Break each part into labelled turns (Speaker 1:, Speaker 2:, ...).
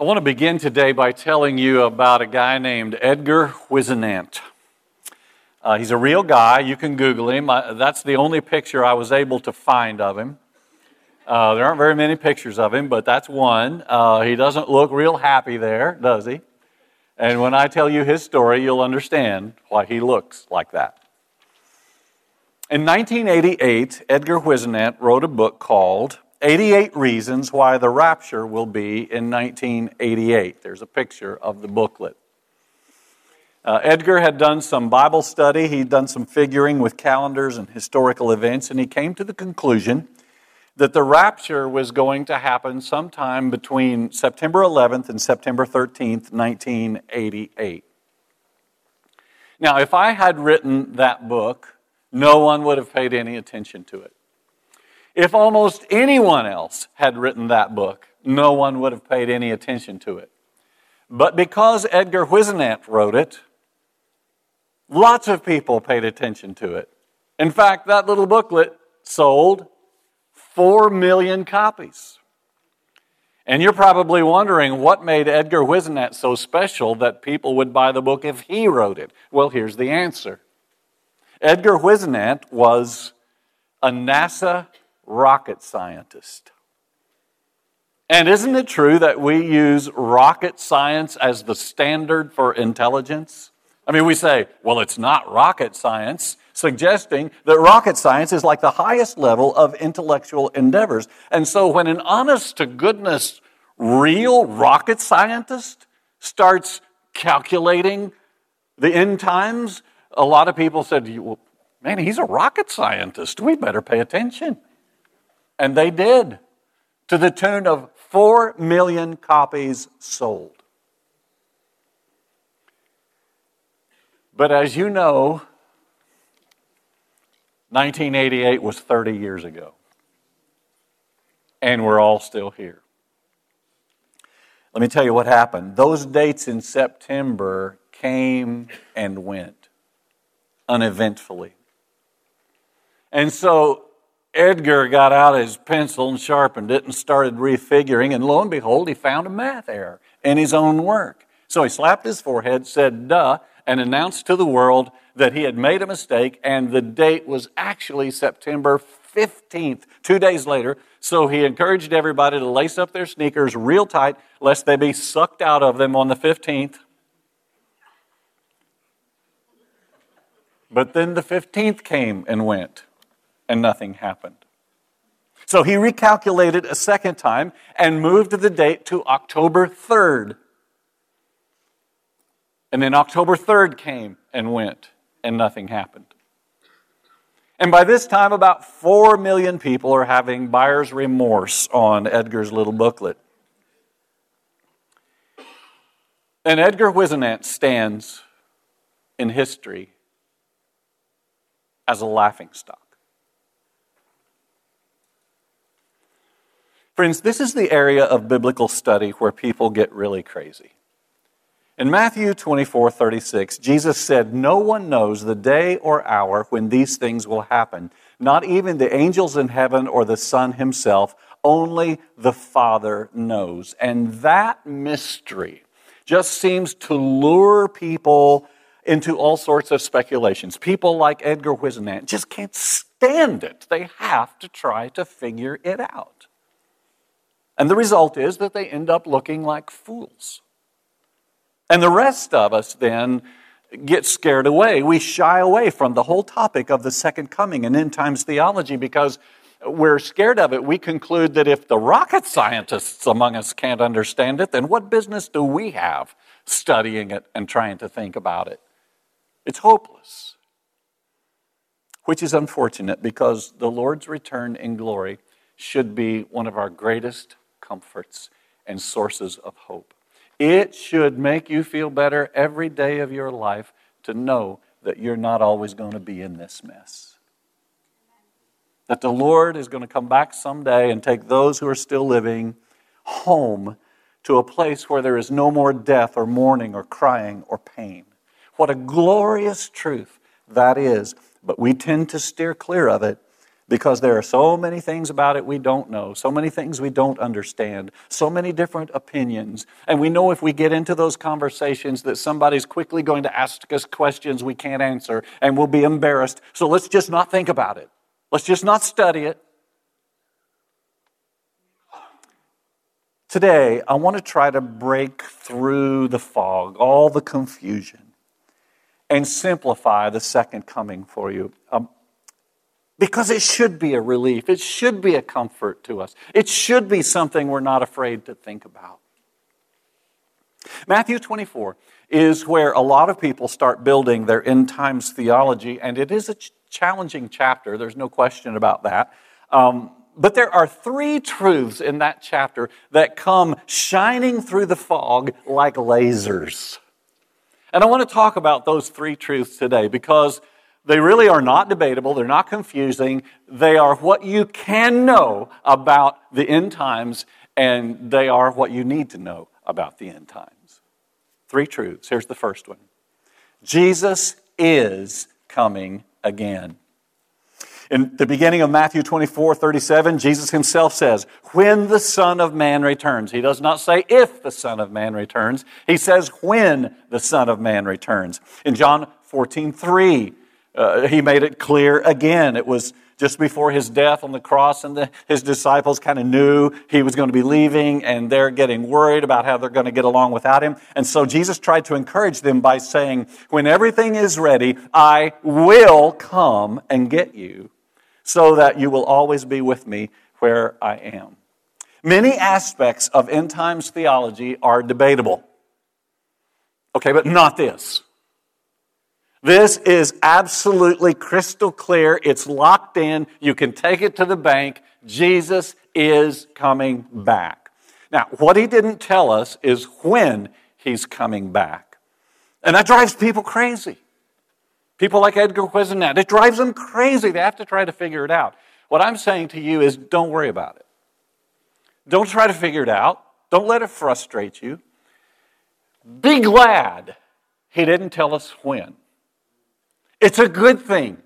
Speaker 1: I want to begin today by telling you about a guy named Edgar Whisenant. Uh, he's a real guy. You can Google him. I, that's the only picture I was able to find of him. Uh, there aren't very many pictures of him, but that's one. Uh, he doesn't look real happy there, does he? And when I tell you his story, you'll understand why he looks like that. In 1988, Edgar Whisenant wrote a book called 88 Reasons Why the Rapture Will Be in 1988. There's a picture of the booklet. Uh, Edgar had done some Bible study, he'd done some figuring with calendars and historical events, and he came to the conclusion that the rapture was going to happen sometime between September 11th and September 13th, 1988. Now, if I had written that book, no one would have paid any attention to it. If almost anyone else had written that book, no one would have paid any attention to it. But because Edgar Whisenant wrote it, lots of people paid attention to it. In fact, that little booklet sold 4 million copies. And you're probably wondering what made Edgar Whisenant so special that people would buy the book if he wrote it. Well, here's the answer Edgar Whisenant was a NASA rocket scientist. And isn't it true that we use rocket science as the standard for intelligence? I mean, we say, well, it's not rocket science, suggesting that rocket science is like the highest level of intellectual endeavors. And so when an honest to goodness, real rocket scientist starts calculating the end times, a lot of people said, well, man, he's a rocket scientist. We better pay attention. And they did, to the tune of 4 million copies sold. But as you know, 1988 was 30 years ago. And we're all still here. Let me tell you what happened. Those dates in September came and went uneventfully. And so Edgar got out his pencil and sharpened it and started refiguring, and lo and behold, he found a math error in his own work. So he slapped his forehead, said, duh, and announced to the world that he had made a mistake, and the date was actually September 15th, two days later. So he encouraged everybody to lace up their sneakers real tight, lest they be sucked out of them on the 15th. But then the 15th came and went and nothing happened. So he recalculated a second time and moved the date to October 3rd. And then October 3rd came and went, and nothing happened. And by this time, about 4 million people are having buyer's remorse on Edgar's little booklet. And Edgar Whisenant stands in history as a laughingstock. Friends, this is the area of biblical study where people get really crazy. In Matthew 24 36, Jesus said, No one knows the day or hour when these things will happen, not even the angels in heaven or the Son himself, only the Father knows. And that mystery just seems to lure people into all sorts of speculations. People like Edgar Whisenant just can't stand it. They have to try to figure it out. And the result is that they end up looking like fools. And the rest of us then get scared away. We shy away from the whole topic of the second coming and end times theology because we're scared of it. We conclude that if the rocket scientists among us can't understand it, then what business do we have studying it and trying to think about it? It's hopeless. Which is unfortunate because the Lord's return in glory should be one of our greatest comforts and sources of hope. It should make you feel better every day of your life to know that you're not always going to be in this mess. That the Lord is going to come back someday and take those who are still living home to a place where there is no more death or mourning or crying or pain. What a glorious truth that is. But we tend to steer clear of it because there are so many things about it we don't know, so many things we don't understand, so many different opinions. And we know if we get into those conversations that somebody's quickly going to ask us questions we can't answer and we'll be embarrassed. So let's just not think about it. Let's just not study it. Today, I want to try to break through the fog, all the confusion, and simplify the second coming for you. Um, because it should be a relief. It should be a comfort to us. It should be something we're not afraid to think about. Matthew 24 is where a lot of people start building their end times theology, and it is a ch- challenging chapter. There's no question about that. Um, but there are three truths in that chapter that come shining through the fog like lasers. And I want to talk about those three truths today because they really are not debatable, they're not confusing. They are what you can know about the end times, and they are what you need to know about the end times. Three truths. Here's the first one Jesus is coming again. In the beginning of Matthew 24, 37, Jesus himself says, When the Son of Man returns. He does not say if the Son of Man returns. He says when the Son of Man returns. In John 14, 3, uh, he made it clear again. It was just before his death on the cross, and the, his disciples kind of knew he was going to be leaving, and they're getting worried about how they're going to get along without him. And so Jesus tried to encourage them by saying, When everything is ready, I will come and get you, so that you will always be with me where I am. Many aspects of end times theology are debatable. Okay, but not this. This is absolutely crystal clear. It's locked in. You can take it to the bank. Jesus is coming back. Now, what he didn't tell us is when he's coming back. And that drives people crazy. People like Edgar Whisenant, it drives them crazy. They have to try to figure it out. What I'm saying to you is don't worry about it. Don't try to figure it out. Don't let it frustrate you. Be glad he didn't tell us when. It's a good thing.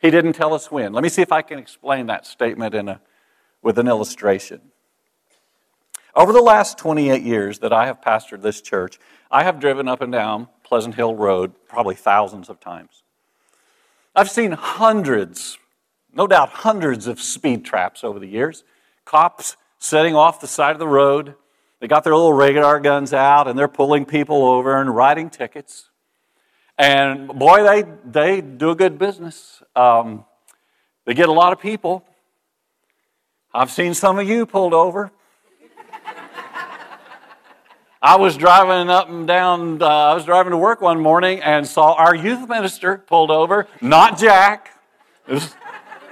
Speaker 1: He didn't tell us when. Let me see if I can explain that statement in a, with an illustration. Over the last 28 years that I have pastored this church, I have driven up and down Pleasant Hill Road probably thousands of times. I've seen hundreds, no doubt hundreds of speed traps over the years. Cops setting off the side of the road. They got their little radar guns out and they're pulling people over and writing tickets. And boy, they, they do a good business. Um, they get a lot of people. I've seen some of you pulled over. I was driving up and down, uh, I was driving to work one morning and saw our youth minister pulled over, not Jack. This,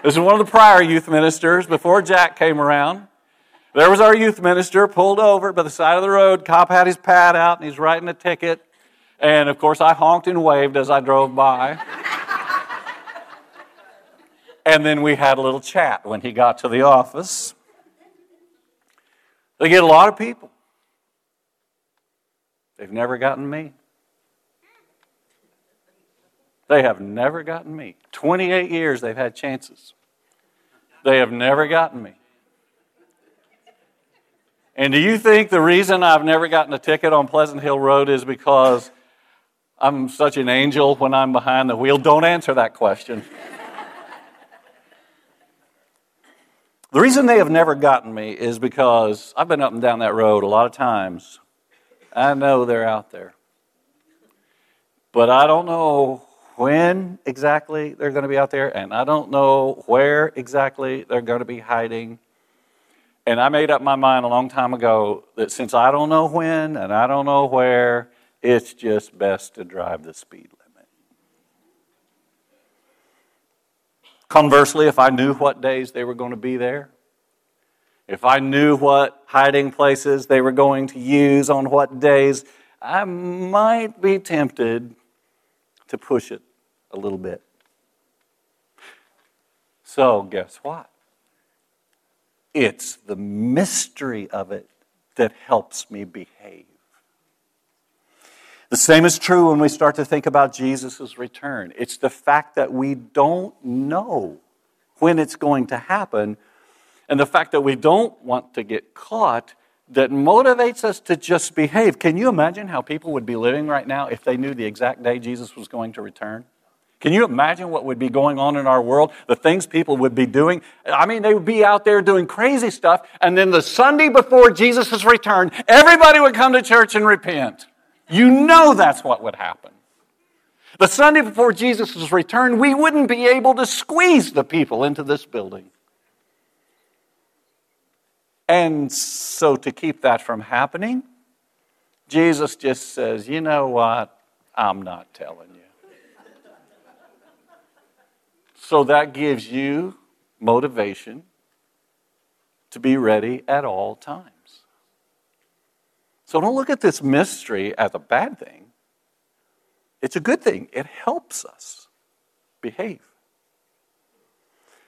Speaker 1: this is one of the prior youth ministers before Jack came around. There was our youth minister pulled over by the side of the road. Cop had his pad out and he's writing a ticket. And of course, I honked and waved as I drove by. and then we had a little chat when he got to the office. They get a lot of people. They've never gotten me. They have never gotten me. 28 years they've had chances. They have never gotten me. And do you think the reason I've never gotten a ticket on Pleasant Hill Road is because I'm such an angel when I'm behind the wheel. Don't answer that question. the reason they have never gotten me is because I've been up and down that road a lot of times. I know they're out there. But I don't know when exactly they're going to be out there, and I don't know where exactly they're going to be hiding. And I made up my mind a long time ago that since I don't know when and I don't know where, it's just best to drive the speed limit. Conversely, if I knew what days they were going to be there, if I knew what hiding places they were going to use on what days, I might be tempted to push it a little bit. So, guess what? It's the mystery of it that helps me behave. The same is true when we start to think about Jesus' return. It's the fact that we don't know when it's going to happen. And the fact that we don't want to get caught that motivates us to just behave. Can you imagine how people would be living right now if they knew the exact day Jesus was going to return? Can you imagine what would be going on in our world? The things people would be doing? I mean, they would be out there doing crazy stuff, and then the Sunday before Jesus' return, everybody would come to church and repent. You know that's what would happen. The Sunday before Jesus' return, we wouldn't be able to squeeze the people into this building. And so, to keep that from happening, Jesus just says, You know what? I'm not telling you. So that gives you motivation to be ready at all times. So don't look at this mystery as a bad thing. It's a good thing. It helps us behave.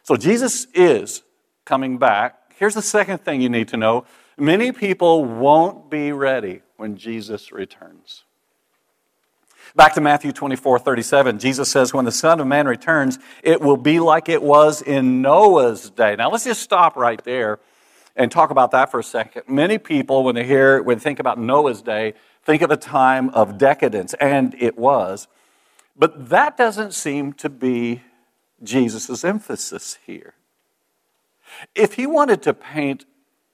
Speaker 1: So Jesus is coming back. Here's the second thing you need to know many people won't be ready when Jesus returns. Back to Matthew 24 37, Jesus says, When the Son of Man returns, it will be like it was in Noah's day. Now, let's just stop right there and talk about that for a second. Many people, when they hear, when they think about Noah's day, think of a time of decadence, and it was. But that doesn't seem to be Jesus' emphasis here. If he wanted to paint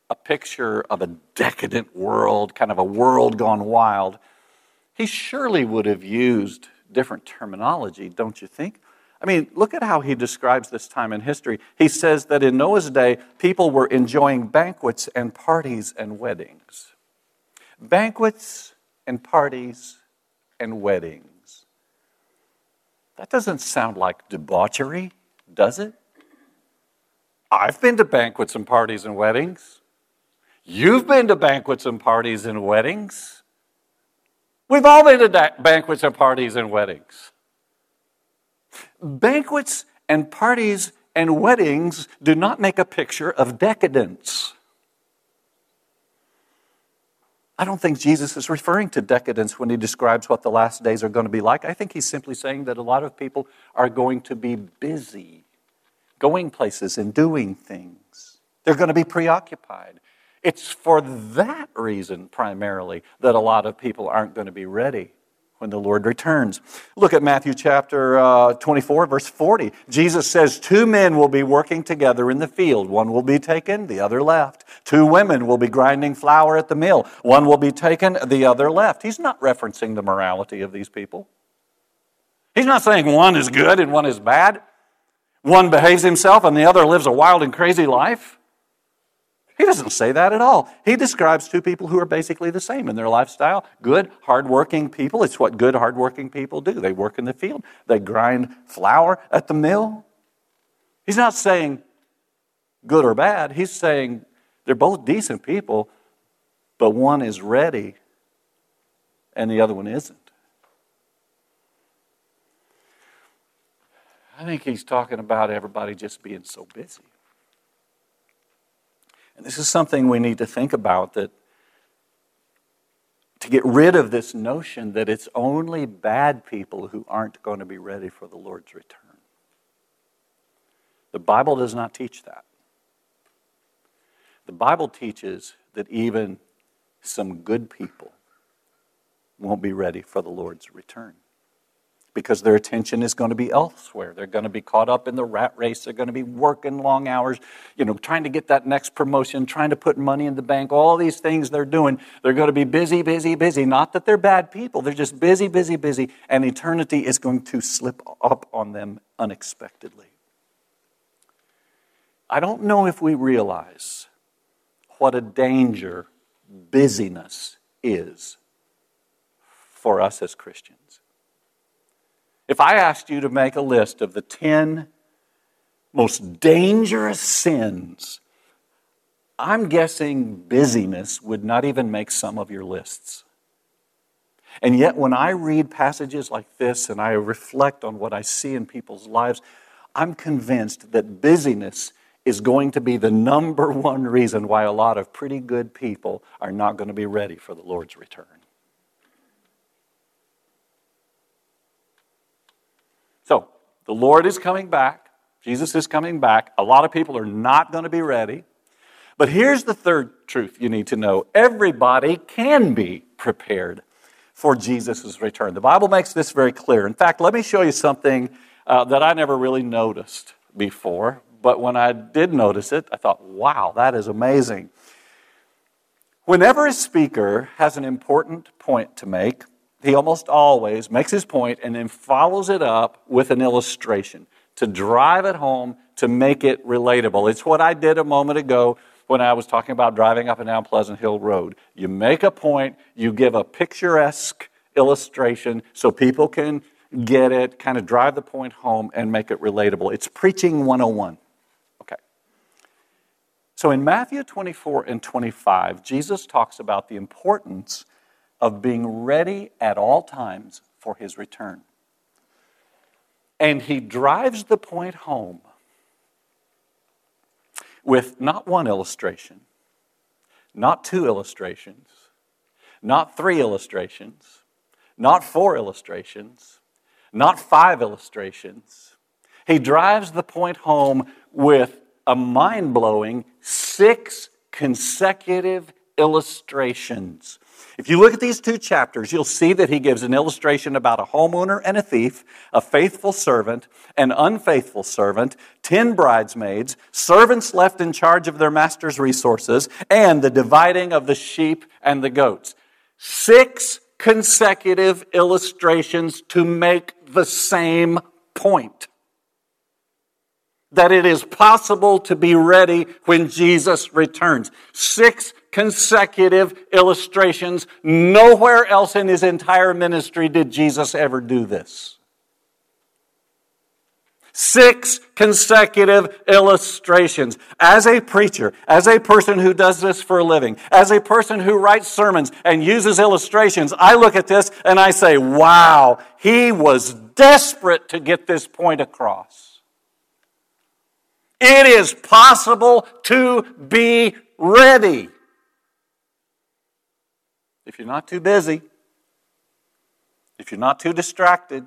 Speaker 1: a picture of a decadent world, kind of a world gone wild, he surely would have used different terminology, don't you think? I mean, look at how he describes this time in history. He says that in Noah's day, people were enjoying banquets and parties and weddings. Banquets and parties and weddings. That doesn't sound like debauchery, does it? I've been to banquets and parties and weddings. You've been to banquets and parties and weddings. We've all been to banquets and parties and weddings. Banquets and parties and weddings do not make a picture of decadence. I don't think Jesus is referring to decadence when he describes what the last days are going to be like. I think he's simply saying that a lot of people are going to be busy, going places and doing things. They're going to be preoccupied. It's for that reason, primarily, that a lot of people aren't going to be ready when the Lord returns. Look at Matthew chapter uh, 24, verse 40. Jesus says, Two men will be working together in the field. One will be taken, the other left. Two women will be grinding flour at the mill. One will be taken, the other left. He's not referencing the morality of these people. He's not saying one is good and one is bad. One behaves himself and the other lives a wild and crazy life. He doesn't say that at all. He describes two people who are basically the same in their lifestyle good, hardworking people. It's what good, hardworking people do. They work in the field, they grind flour at the mill. He's not saying good or bad, he's saying they're both decent people, but one is ready and the other one isn't. I think he's talking about everybody just being so busy. And this is something we need to think about that to get rid of this notion that it's only bad people who aren't going to be ready for the Lord's return. The Bible does not teach that. The Bible teaches that even some good people won't be ready for the Lord's return because their attention is going to be elsewhere. They're going to be caught up in the rat race. They're going to be working long hours, you know, trying to get that next promotion, trying to put money in the bank, all these things they're doing. They're going to be busy, busy, busy. Not that they're bad people, they're just busy, busy, busy, and eternity is going to slip up on them unexpectedly. I don't know if we realize what a danger busyness is for us as Christians. If I asked you to make a list of the 10 most dangerous sins, I'm guessing busyness would not even make some of your lists. And yet, when I read passages like this and I reflect on what I see in people's lives, I'm convinced that busyness is going to be the number one reason why a lot of pretty good people are not going to be ready for the Lord's return. So, the Lord is coming back. Jesus is coming back. A lot of people are not going to be ready. But here's the third truth you need to know everybody can be prepared for Jesus' return. The Bible makes this very clear. In fact, let me show you something uh, that I never really noticed before, but when I did notice it, I thought, wow, that is amazing. Whenever a speaker has an important point to make, he almost always makes his point and then follows it up with an illustration to drive it home, to make it relatable. It's what I did a moment ago when I was talking about driving up and down Pleasant Hill Road. You make a point, you give a picturesque illustration so people can get it, kind of drive the point home and make it relatable. It's preaching 101. Okay. So in Matthew 24 and 25, Jesus talks about the importance of being ready at all times for his return. And he drives the point home with not one illustration, not two illustrations, not three illustrations, not four illustrations, not five illustrations. He drives the point home with a mind blowing six consecutive illustrations if you look at these two chapters, you'll see that he gives an illustration about a homeowner and a thief, a faithful servant, an unfaithful servant, ten bridesmaids, servants left in charge of their master's resources, and the dividing of the sheep and the goats. Six consecutive illustrations to make the same point that it is possible to be ready when Jesus returns. Six consecutive illustrations. Nowhere else in his entire ministry did Jesus ever do this. Six consecutive illustrations. As a preacher, as a person who does this for a living, as a person who writes sermons and uses illustrations, I look at this and I say, wow, he was desperate to get this point across. It is possible to be ready. If you're not too busy, if you're not too distracted,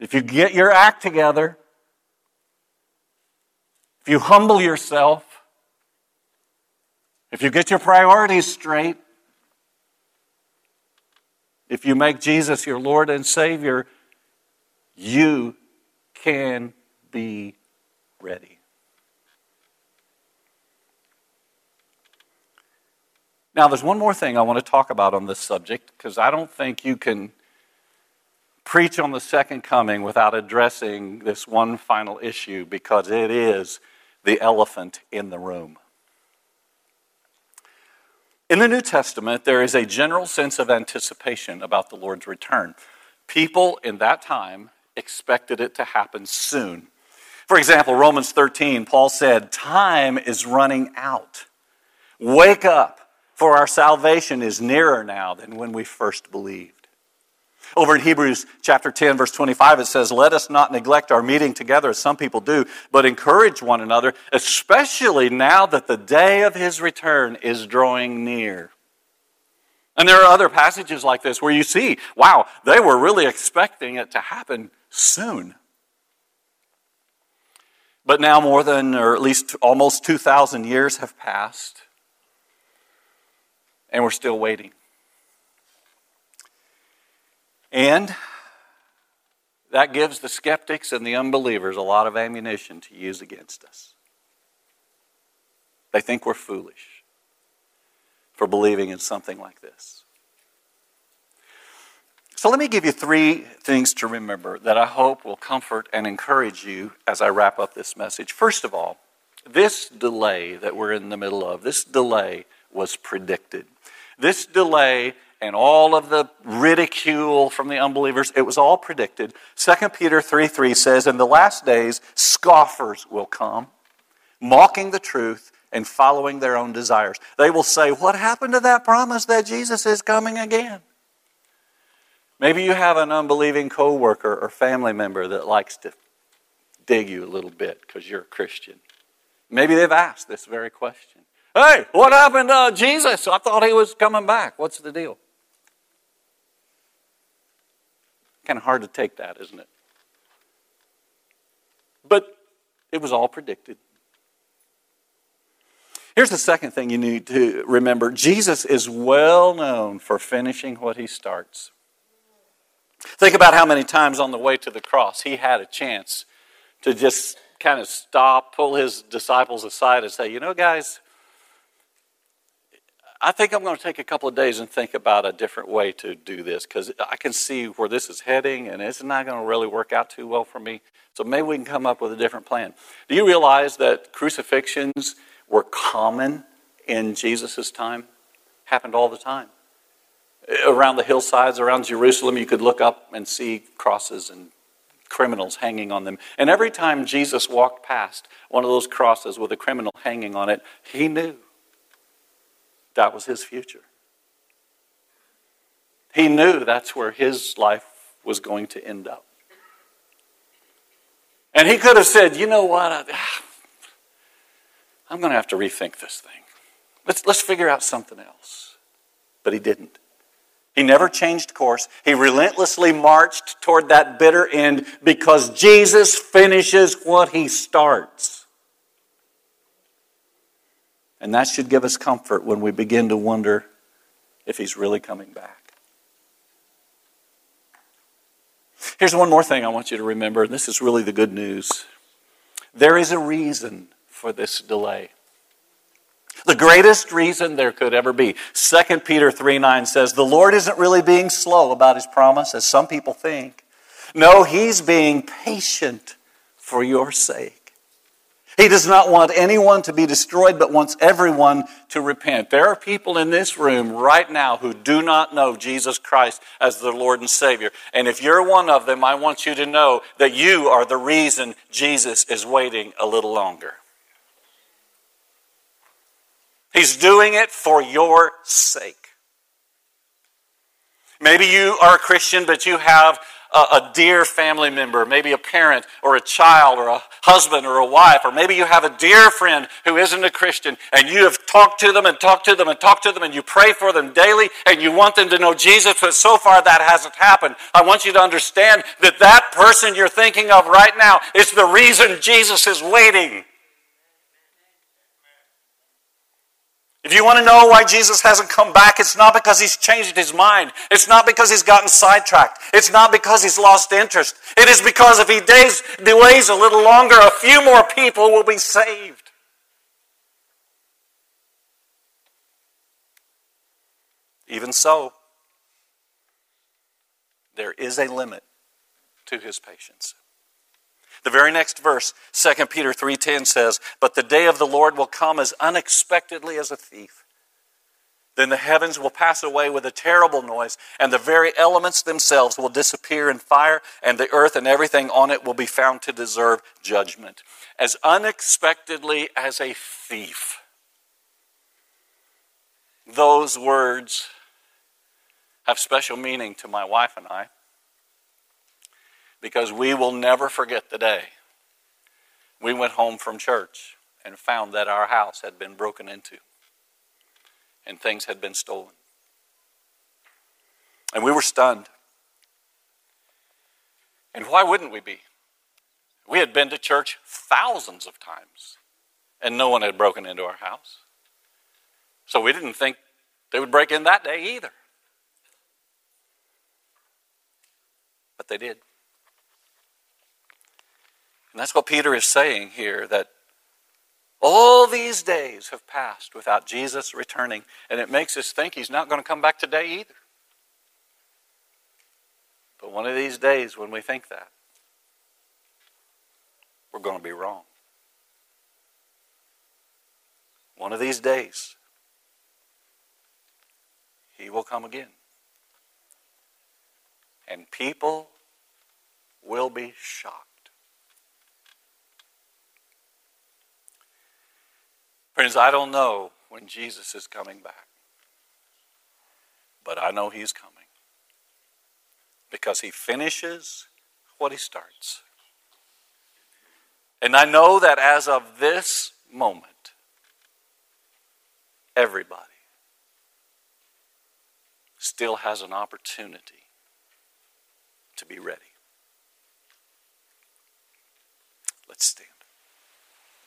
Speaker 1: if you get your act together, if you humble yourself, if you get your priorities straight, if you make Jesus your Lord and Savior, you can be ready. Now, there's one more thing I want to talk about on this subject because I don't think you can preach on the second coming without addressing this one final issue because it is the elephant in the room. In the New Testament, there is a general sense of anticipation about the Lord's return. People in that time expected it to happen soon. For example, Romans 13, Paul said, Time is running out. Wake up for our salvation is nearer now than when we first believed. Over in Hebrews chapter 10, verse 25, it says, Let us not neglect our meeting together as some people do, but encourage one another, especially now that the day of his return is drawing near. And there are other passages like this where you see, wow, they were really expecting it to happen soon. But now, more than, or at least almost 2,000 years have passed and we're still waiting. And that gives the skeptics and the unbelievers a lot of ammunition to use against us. They think we're foolish for believing in something like this. So, let me give you three things to remember that I hope will comfort and encourage you as I wrap up this message. First of all, this delay that we're in the middle of, this delay was predicted. This delay and all of the ridicule from the unbelievers, it was all predicted. 2 Peter 3 3 says, In the last days, scoffers will come, mocking the truth and following their own desires. They will say, What happened to that promise that Jesus is coming again? Maybe you have an unbelieving coworker or family member that likes to dig you a little bit because you're a Christian. Maybe they've asked this very question. Hey, what happened to Jesus? I thought he was coming back. What's the deal? Kind of hard to take that, isn't it? But it was all predicted. Here's the second thing you need to remember Jesus is well known for finishing what he starts. Think about how many times on the way to the cross he had a chance to just kind of stop, pull his disciples aside, and say, You know, guys, I think I'm going to take a couple of days and think about a different way to do this because I can see where this is heading and it's not going to really work out too well for me. So maybe we can come up with a different plan. Do you realize that crucifixions were common in Jesus' time? Happened all the time. Around the hillsides, around Jerusalem, you could look up and see crosses and criminals hanging on them. And every time Jesus walked past one of those crosses with a criminal hanging on it, he knew that was his future. He knew that's where his life was going to end up. And he could have said, you know what? I'm going to have to rethink this thing. Let's, let's figure out something else. But he didn't. He never changed course. He relentlessly marched toward that bitter end because Jesus finishes what he starts. And that should give us comfort when we begin to wonder if he's really coming back. Here's one more thing I want you to remember. And this is really the good news. There is a reason for this delay. The greatest reason there could ever be. 2 Peter 3 9 says, The Lord isn't really being slow about his promise, as some people think. No, he's being patient for your sake. He does not want anyone to be destroyed, but wants everyone to repent. There are people in this room right now who do not know Jesus Christ as their Lord and Savior. And if you're one of them, I want you to know that you are the reason Jesus is waiting a little longer. He's doing it for your sake. Maybe you are a Christian, but you have a, dear family member, maybe a parent or a child or a husband or a wife, or maybe you have a dear friend who isn't a Christian and you have talked to them and talked to them and talked to them and you pray for them daily and you want them to know Jesus, but so far that hasn't happened. I want you to understand that that person you're thinking of right now is the reason Jesus is waiting. If you want to know why Jesus hasn't come back, it's not because he's changed his mind. It's not because he's gotten sidetracked. It's not because he's lost interest. It is because if he days, delays a little longer, a few more people will be saved. Even so, there is a limit to his patience. The very next verse, 2 Peter 3:10 says, "But the day of the Lord will come as unexpectedly as a thief. Then the heavens will pass away with a terrible noise, and the very elements themselves will disappear in fire, and the earth and everything on it will be found to deserve judgment." As unexpectedly as a thief. Those words have special meaning to my wife and I because we will never forget the day we went home from church and found that our house had been broken into and things had been stolen. And we were stunned. And why wouldn't we be? We had been to church thousands of times, and no one had broken into our house. So we didn't think they would break in that day either. But they did. And that's what Peter is saying here that all these days have passed without Jesus returning, and it makes us think he's not going to come back today either. But one of these days, when we think that, we're going to be wrong. One of these days, he will come again. And people will be shocked. Friends, I don't know when Jesus is coming back, but I know he's coming because he finishes what he starts. And I know that as of this moment, everybody still has an opportunity to be ready. Let's stand.